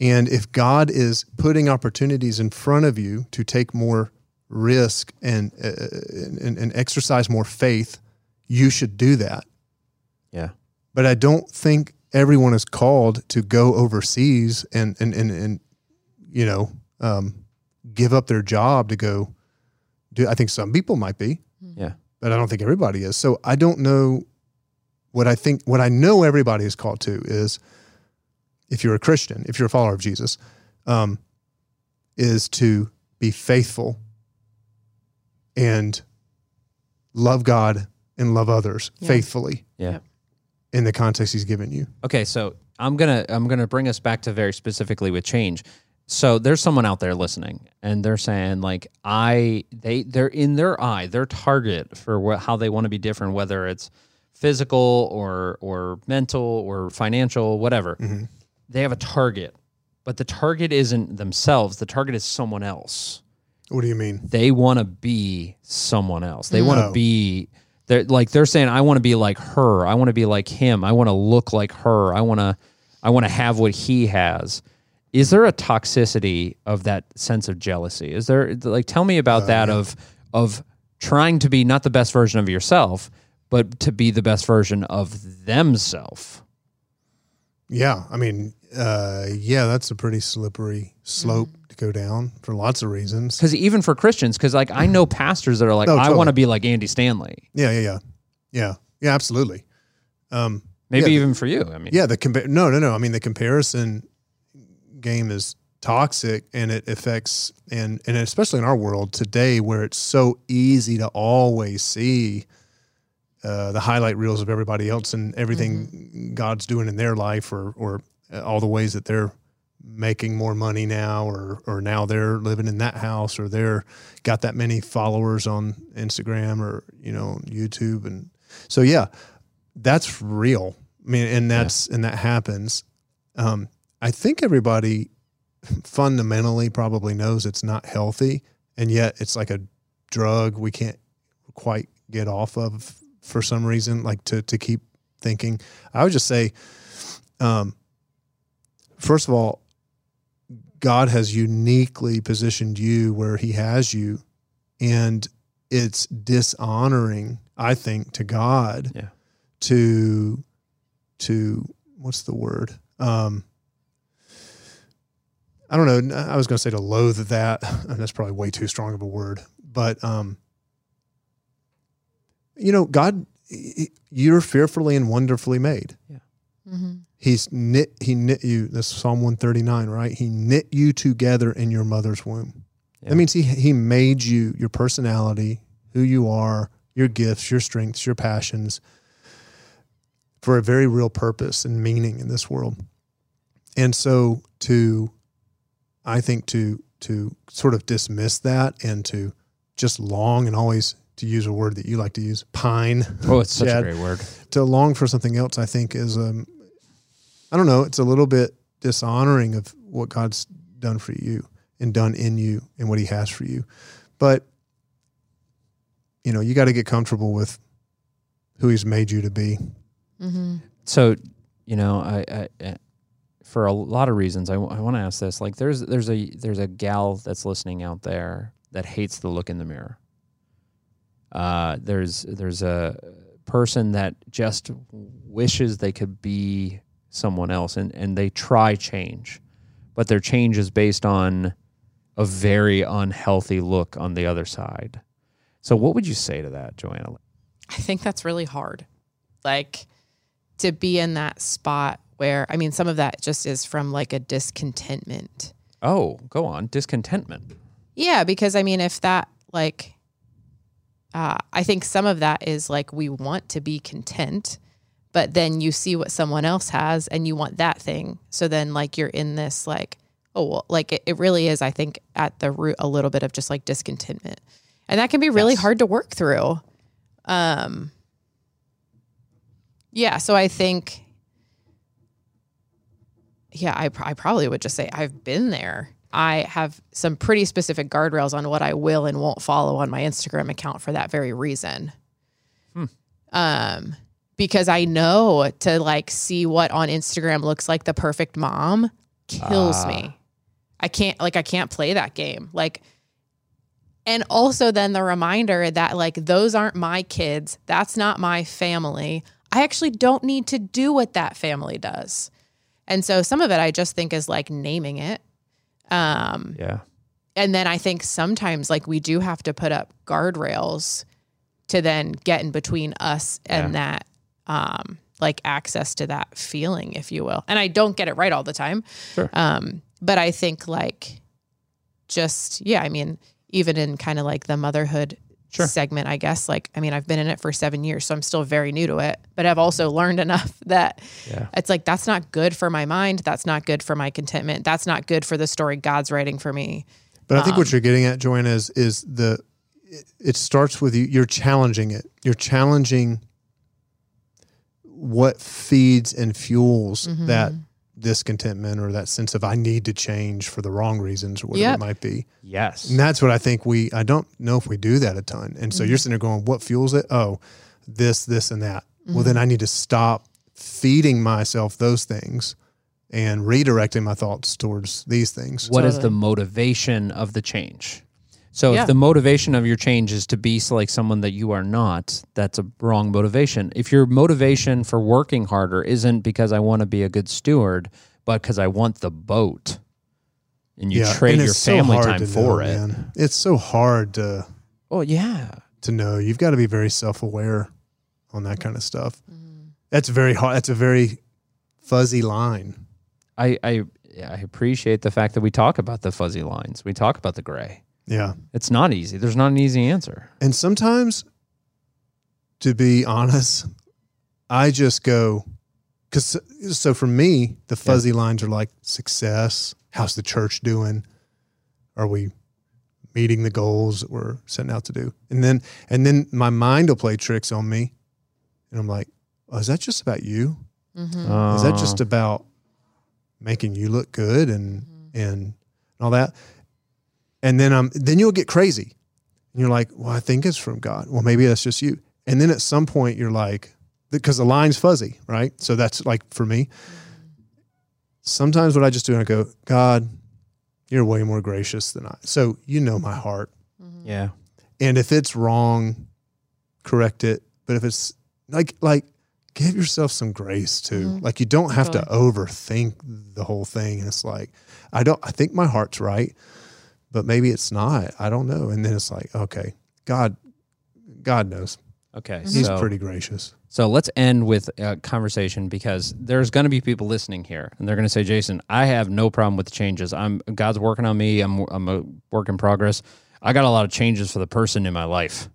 And if God is putting opportunities in front of you to take more risk and, uh, and, and exercise more faith, you should do that. Yeah. But I don't think everyone is called to go overseas and and and, and you know um, give up their job to go do. I think some people might be, Yeah. but I don't think everybody is. So I don't know what I think. What I know everybody is called to is if you're a Christian, if you're a follower of Jesus, um, is to be faithful and love God and love others Yeah. faithfully Yeah. In the context He's given you. Okay, so I'm gonna I'm gonna bring us back to very specifically with change. So there's someone out there listening, and they're saying like I they they're in their eye their target for what, how they want to be different, whether it's physical or or mental or financial, whatever. Mm-hmm. They have a target, but the target isn't themselves. The target is someone else What do you mean? they want to be someone else. They want to be they're like they're saying I want to be like her. I want to be like him. I want to look like her. I want to I want to have what he has. Is there a toxicity of that sense of jealousy? Is there like tell me about uh, that of of trying to be not the best version of yourself, but to be the best version of themselves? yeah, I mean, uh, yeah, that's a pretty slippery slope Mm. to go down for lots of reasons. Because even for Christians, because like I know pastors that are like, Oh, I want to be like Andy Stanley. Yeah, yeah, yeah, yeah, yeah, absolutely. Um, Maybe Yeah, even for you. I mean, yeah, the compa- no, no, no. I mean, the comparison game is toxic, and it affects, and and especially in our world today, where it's so easy to always see uh, the highlight reels of everybody else and everything God's doing in their life, or or all the ways that they're making more money now, or or now they're living in that house, or they're got that many followers on Instagram or you know YouTube, and so yeah, that's real. I mean, and that's and that happens. Um, I think everybody fundamentally probably knows it's not healthy, and yet it's like a drug we can't quite get off of for some reason. Like to to keep thinking. I would just say, um, first of all, God has uniquely positioned you where He has you, and it's dishonoring, I think, to God Yeah. to to what's the word? Um, I don't know. I was going to say to loathe that. And <laughs> that's probably way too strong of a word. But um, you know, God, you're fearfully and wonderfully made. Mm-hmm. He's knit. He knit you. That's Psalm one thirty nine, right? He knit you together in your mother's womb. Yeah. That means he he made you, your personality, who you are, your gifts, your strengths, your passions, for a very real purpose and meaning in this world. And so to, I think to to sort of dismiss that and to just long and always to use a word that you like to use, pine Oh, it's such <laughs> Chad. a great word. to long for something else, I think is um, I don't know, it's a little bit dishonoring of what God's done for you and done in you and what He has for you. But you know, you got to get comfortable with who He's made you to be. Mm-hmm. So, you know, I, I, I for a lot of reasons, I, want to ask this. Like, there's there's a there's a gal that's listening out there that hates the look in the mirror. Uh, there's there's a person that just wishes they could be someone else, and and they try change, but their change is based on a very unhealthy look on the other side. So, what would you say to that, Joanna? I think that's really hard. Like to be in that spot where, I mean, some of that just is from like a discontentment. Oh, go on, discontentment. Yeah, because I mean, if that like, uh, I think some of that is like we want to be content, but then you see what someone else has and you want that thing. So then, like, you're in this like, oh, well, like it, it really is. I think at the root a little bit of just like discontentment, and that can be really Yes. hard to work through. Um, yeah, so I think, yeah, I, I probably would just say I've been there. I have some pretty specific guardrails on what I will and won't follow on my Instagram account for that very reason. Hmm. Um, because I know to like see what on Instagram looks like the perfect mom kills Ah. me. I can't like I can't play that game. Like and also then the reminder that like those aren't my kids. That's not my family. I actually don't need to do what that family does. And so some of it I just think is like naming it. Um Yeah. and then I think sometimes like we do have to put up guardrails to then get in between us and that um like access to that feeling if you will. And I don't get it right all the time. Sure. Um but I think like just yeah, I mean even in kind of like the motherhood Sure. segment, I guess like I mean I've been in it for 7 years so I'm still very new to it, but I've also learned enough <laughs> that Yeah. it's like that's not good for my mind, that's not good for my contentment, that's not good for the story God's writing for me. But I think what you're getting at, Joanna, is is the it starts with you. You're challenging it. You're challenging what feeds and fuels Mm-hmm. that discontentment or that sense of I need to change for the wrong reasons or whatever Yep. it might be. Yes. And that's what I think we. I don't know if we do that a ton. And so you're sitting there going, "What fuels it? Oh, this, this, and that." Well, then I need to stop feeding myself those things and redirecting my thoughts towards these things. What is the motivation of the change? So Yeah. if the motivation of your change is to be like someone that you are not, that's a wrong motivation. If your motivation for working harder isn't because I want to be a good steward, but because I want the boat, and you trade and your it's so family hard time for know, it. man. It's so hard to Oh yeah. to know. You've got to be very self aware on that kind of stuff. Mm-hmm. That's very hard. That's a very fuzzy line. I, I I appreciate the fact that we talk about the fuzzy lines. We talk about the gray. Yeah. It's not easy. There's not an easy answer. And sometimes, to be honest, I just go, because so for me, the fuzzy lines are like success. How's the church doing? Are we meeting the goals that we're setting out to do? And then, and then my mind will play tricks on me, and I'm like, oh, is that just about you? Mm-hmm. Is that Uh, just about making you look good and and all that? And then um then you'll get crazy. And you're like, well, I think it's from God. Well, maybe that's just you. And then at some point you're like, because the line's fuzzy, right? So that's like for me. Sometimes what I just do, I go, God, you're way more gracious than I. So you know my heart. yeah. And if it's wrong, correct it. But if it's like like give yourself some grace too. Like you don't have to overthink the whole thing. And it's like, I don't I think my heart's right, but maybe it's not. I don't know. And then it's like, okay, God God knows. Okay. He's so, pretty gracious. So let's end with a conversation because there's going to be people listening here, and they're going to say, "Jason, I have no problem with the changes. I'm God's working on me. I'm I'm a work in progress. I got a lot of changes for the person in my life,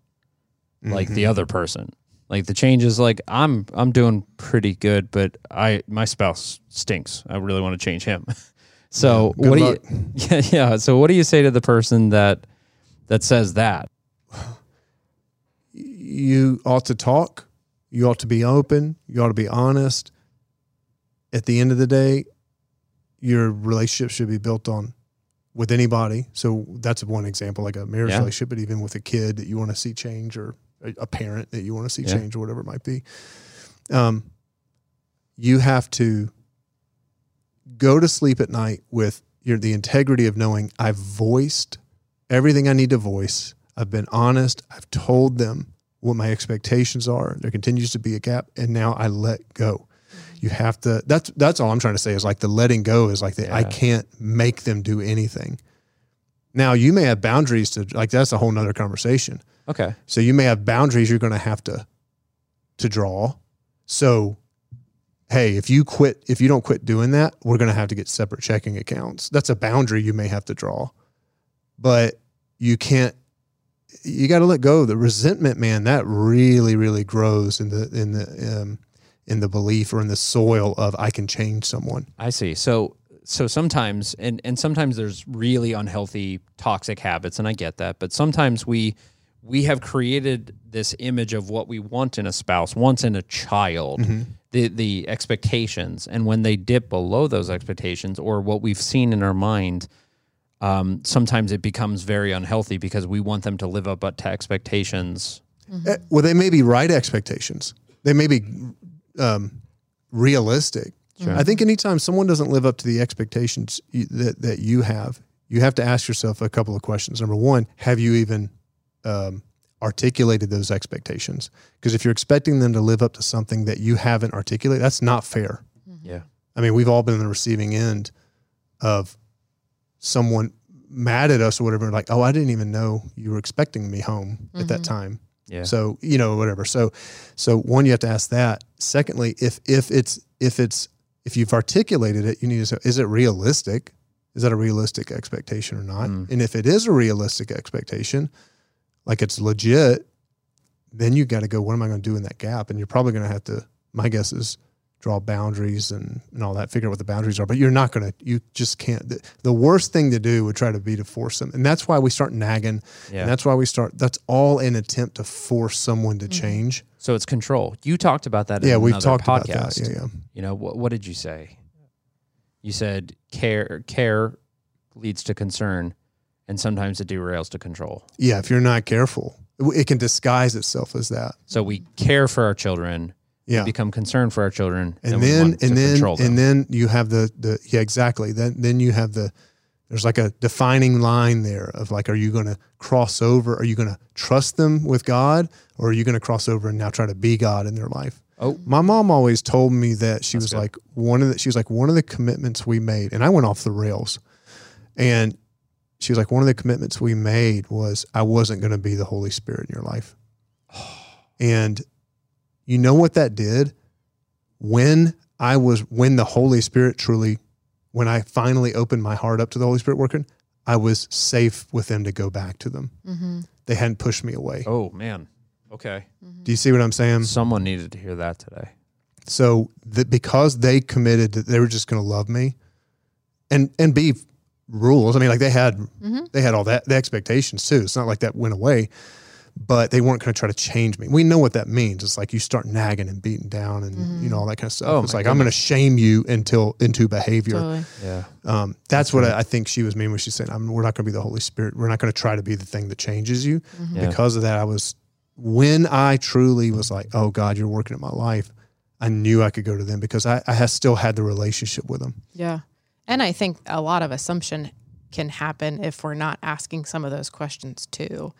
like the mm-hmm. other person. Like the changes, like I'm I'm doing pretty good, but I my spouse stinks. I really want to change him. <laughs> so good what luck. do you? <laughs> Yeah, yeah. So what do you say to the person that that says that? You ought to talk. You ought to be open. You ought to be honest. At the end of the day, your relationship should be built on with anybody. So that's one example, like a marriage Yeah. relationship, but even with a kid that you want to see change or a, a parent that you want to see Yeah. change or whatever it might be. Um, you have to go to sleep at night with your the integrity of knowing I've voiced everything I need to voice. I've been honest. I've told them what my expectations are. There continues to be a gap, and now I let go. You have to. That's that's all I'm trying to say is like the letting go is like the I can't make them do anything. Now you may have boundaries to like that's a whole nother conversation. Okay. So you may have boundaries you're going to have to to draw. So hey, if you quit if you don't quit doing that, we're going to have to get separate checking accounts. That's a boundary you may have to draw. But you can't you got to let go. The resentment, man, that really really grows in the in the um in the belief or in the soil of I can change someone. I see. So so sometimes and and sometimes there's really unhealthy toxic habits and I get that, but sometimes we we have created this image of what we want in a spouse, once in a child, the the expectations and when they dip below those expectations or what we've seen in our mind um, sometimes it becomes very unhealthy because we want them to live up to expectations. Eh, Well, they may be right expectations. They may be um, realistic. I think anytime someone doesn't live up to the expectations that that you have, you have to ask yourself a couple of questions. Number one, have you even um, articulated those expectations? Because if you're expecting them to live up to something that you haven't articulated, that's not fair. Yeah. I mean, we've all been on the receiving end of someone mad at us or whatever, like, oh, I didn't even know you were expecting me home at that time. Yeah. So, you know, whatever. So so one, you have to ask that. Secondly, if if it's if it's if you've articulated it, you need to say, is it realistic? Is that a realistic expectation or not? Mm. And if it is a realistic expectation, like it's legit, then you got to go, what am I going to do in that gap? And you're probably going to have to, my guess is draw boundaries and, and all that, figure out what the boundaries are, but you're not going to, you just can't. The, the worst thing to do would try to be to force them. And that's why we start nagging. Yeah. And that's why we start, that's all an attempt to force someone to mm-hmm. change. So it's control. You talked about that in Yeah, we've talked podcast. about that. Yeah, yeah. You know, what, what did you say? You said care care leads to concern and sometimes it derails to control. Yeah, if you're not careful, it can disguise itself as that. So we care for our children, Yeah. become concerned for our children, and we then and then control them. and then you have the the yeah exactly then then you have the there's like a defining line there of like, are you going to cross over? Are you going to trust them with God, or are you going to cross over and now try to be God in their life? Oh. my mom always told me that she was good. like one of the she was like one of the commitments we made, and I went off the rails, and she was like one of the commitments we made was I wasn't going to be the Holy Spirit in your life, <sighs> and you know what that did when I was when the Holy Spirit truly when I finally opened my heart up to the Holy Spirit working, I was safe with them to go back to them. Mm-hmm. They hadn't pushed me away. Oh man. Okay. Do you see what I'm saying? Someone needed to hear that today. So that because they committed that they were just going to love me, and and be rules. I mean, like they had mm-hmm. they had all that the expectations too. It's not like that went away, but they weren't going to try to change me. We know what that means. It's like you start nagging and beating down and you know mm-hmm. all that kind of stuff. Oh, it's my like I'm going to shame you until into behavior. Totally. Yeah. Um, that's what I, I think she was meaning when she said, I'm, "We're not going to be the Holy Spirit. We're not going to try to be the thing that changes you." Mm-hmm. Yeah. Because of that, I was when I truly was like, "Oh God, you're working in my life." I knew I could go to them because I, I still had the relationship with them. Yeah. And I think a lot of assumption can happen if we're not asking some of those questions too.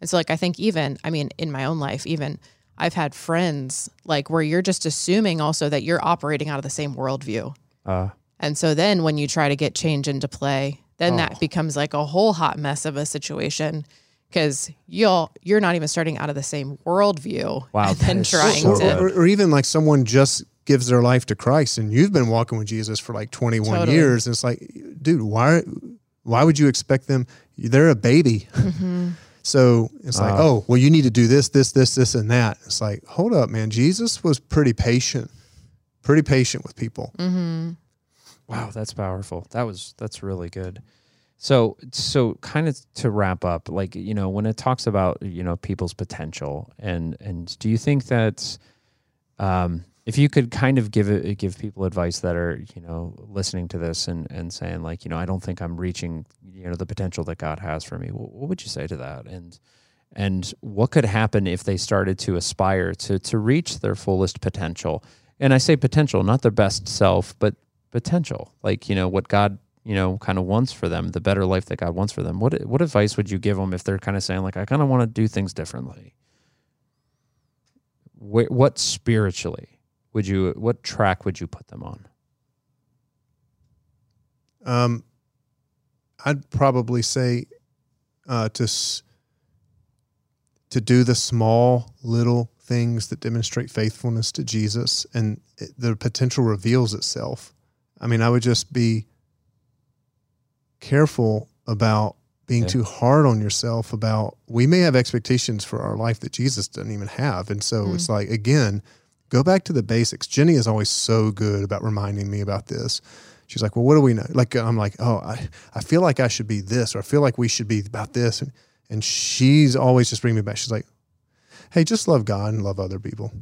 And so, like, I think even, I mean, in my own life, even I've had friends like where you're just assuming also that you're operating out of the same worldview. Uh, And so then when you try to get change into play, then Oh. that becomes like a whole hot mess of a situation because you'll you're not even starting out of the same worldview Wow, and then is so trying to or, or even like someone just gives their life to Christ and you've been walking with Jesus for like 21 Totally. years. And it's like, dude, why, why would you expect them? They're a baby. <laughs> Mm-hmm. So it's like, Uh. oh, well, you need to do this, this, this, this, and that. It's like, hold up, man. Jesus was pretty patient, pretty patient with people. Mm-hmm. Wow, that's powerful. That was that's really good. So so kind of to wrap up, like you know, when it talks about you know people's potential, and and do you think that um, if you could kind of give it give people advice that are you know listening to this and and saying like you know I don't think I'm reaching you know the potential that God has for me, what, what would you say to that? And and what could happen if they started to aspire to to reach their fullest potential? And I say potential, not their best self, but potential, like you know what God you know kind of wants for them, the better life that God wants for them. What what advice would you give them if they're kind of saying like I kind of want to do things differently? Wh- what spiritually would you what track would you put them on? Um, I'd probably say uh, to to do the small little things that demonstrate faithfulness to Jesus, and it, the potential reveals itself. I mean, I would just be careful about being Yeah. too hard on yourself. About we may have expectations for our life that Jesus doesn't even have, and so it's like again, go back to the basics. Jenny is always so good about reminding me about this. She's like, well, what do we know? Like, I'm like, oh, I, I feel like I should be this, or I feel like we should be about this. And, and she's always just bringing me back. She's like, hey, just love God and love other people.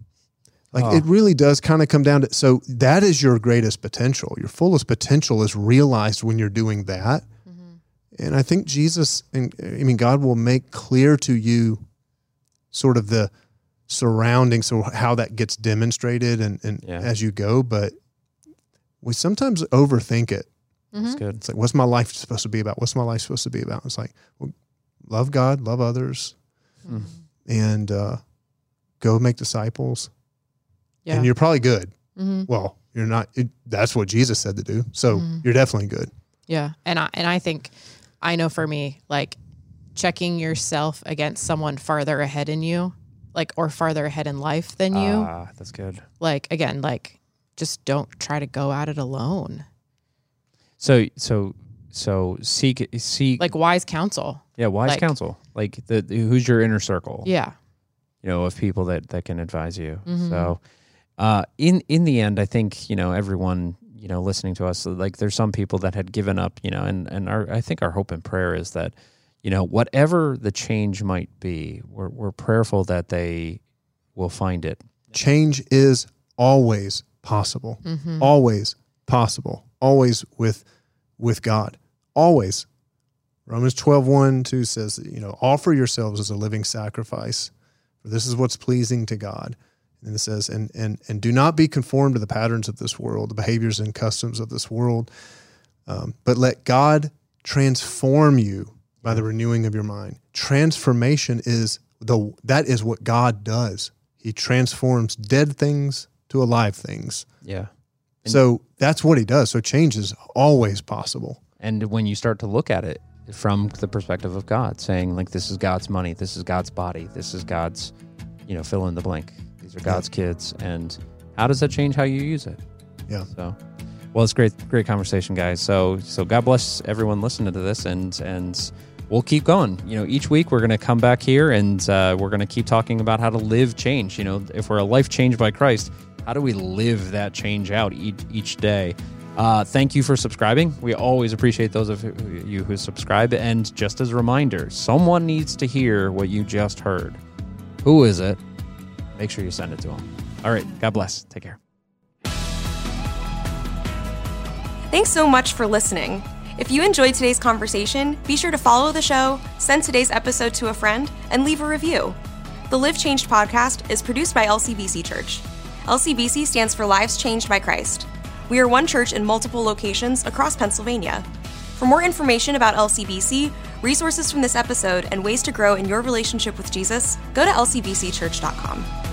Like, Oh. it really does kind of come down to, so that is your greatest potential. Your fullest potential is realized when you're doing that. Mm-hmm. And I think Jesus, and I mean, God will make clear to you sort of the surroundings, so how that gets demonstrated and, and Yeah. as you go. But we sometimes overthink it. That's good. It's like, what's my life supposed to be about? What's my life supposed to be about? It's like, well, love God, love others, Mm. and uh, go make disciples. Yeah. And you're probably good. Mhm. Well, you're not. It, that's what Jesus said to do. So Mm-hmm. you're definitely good. Yeah. And I and I think I know for me, like checking yourself against someone farther ahead in you, like or farther ahead in life than you, Ah, that's good. like again, like just don't try to go at it alone. So so so seek seek Like wise counsel. yeah wise like- counsel like the, the- who's your inner circle Yeah. you know of people that that can advise you Mhm. so uh in in the end i think you know everyone you know listening to us like there's some people that had given up you know and and our i think our hope and prayer is that you know whatever the change might be we're we're prayerful that they will find it Change is always possible. Mm-hmm. Always possible. Always with with God. Always. Romans 12, 1, 2 says, that, you know, offer yourselves as a living sacrifice, for this is what's pleasing to God. And it says, and and and do not be conformed to the patterns of this world, the behaviors and customs of this world, um, but let God transform you by the renewing of your mind. Transformation is the that is what God does. He transforms dead things to alive things. Yeah. so that's what he does. So change is always possible. And when you start to look at it from the perspective of God, saying like this is God's money, this is God's body, this is God's, you know, fill in the blank. These are God's kids, and how does that change how you use it? Yeah. So, well, it's great, great conversation, guys. So, so God bless everyone listening to this, and and we'll keep going. You know, each week we're going to come back here, and uh, we're going to keep talking about how to live change. You know, if we're a life changed by Christ, how do we live that change out each, each day? Uh, thank you for subscribing. We always appreciate those of you who subscribe. And just as a reminder, someone needs to hear what you just heard. Who is it? Make sure you send it to them. All right. God bless. Take care. Thanks so much for listening. If you enjoyed today's conversation, be sure to follow the show, send today's episode to a friend, and leave a review. The Live Changed podcast is produced by LCBC Church. LCBC stands for Lives Changed by Christ. We are one church in multiple locations across Pennsylvania. For more information about LCBC, resources from this episode, and ways to grow in your relationship with Jesus, go to lcbcchurch.com.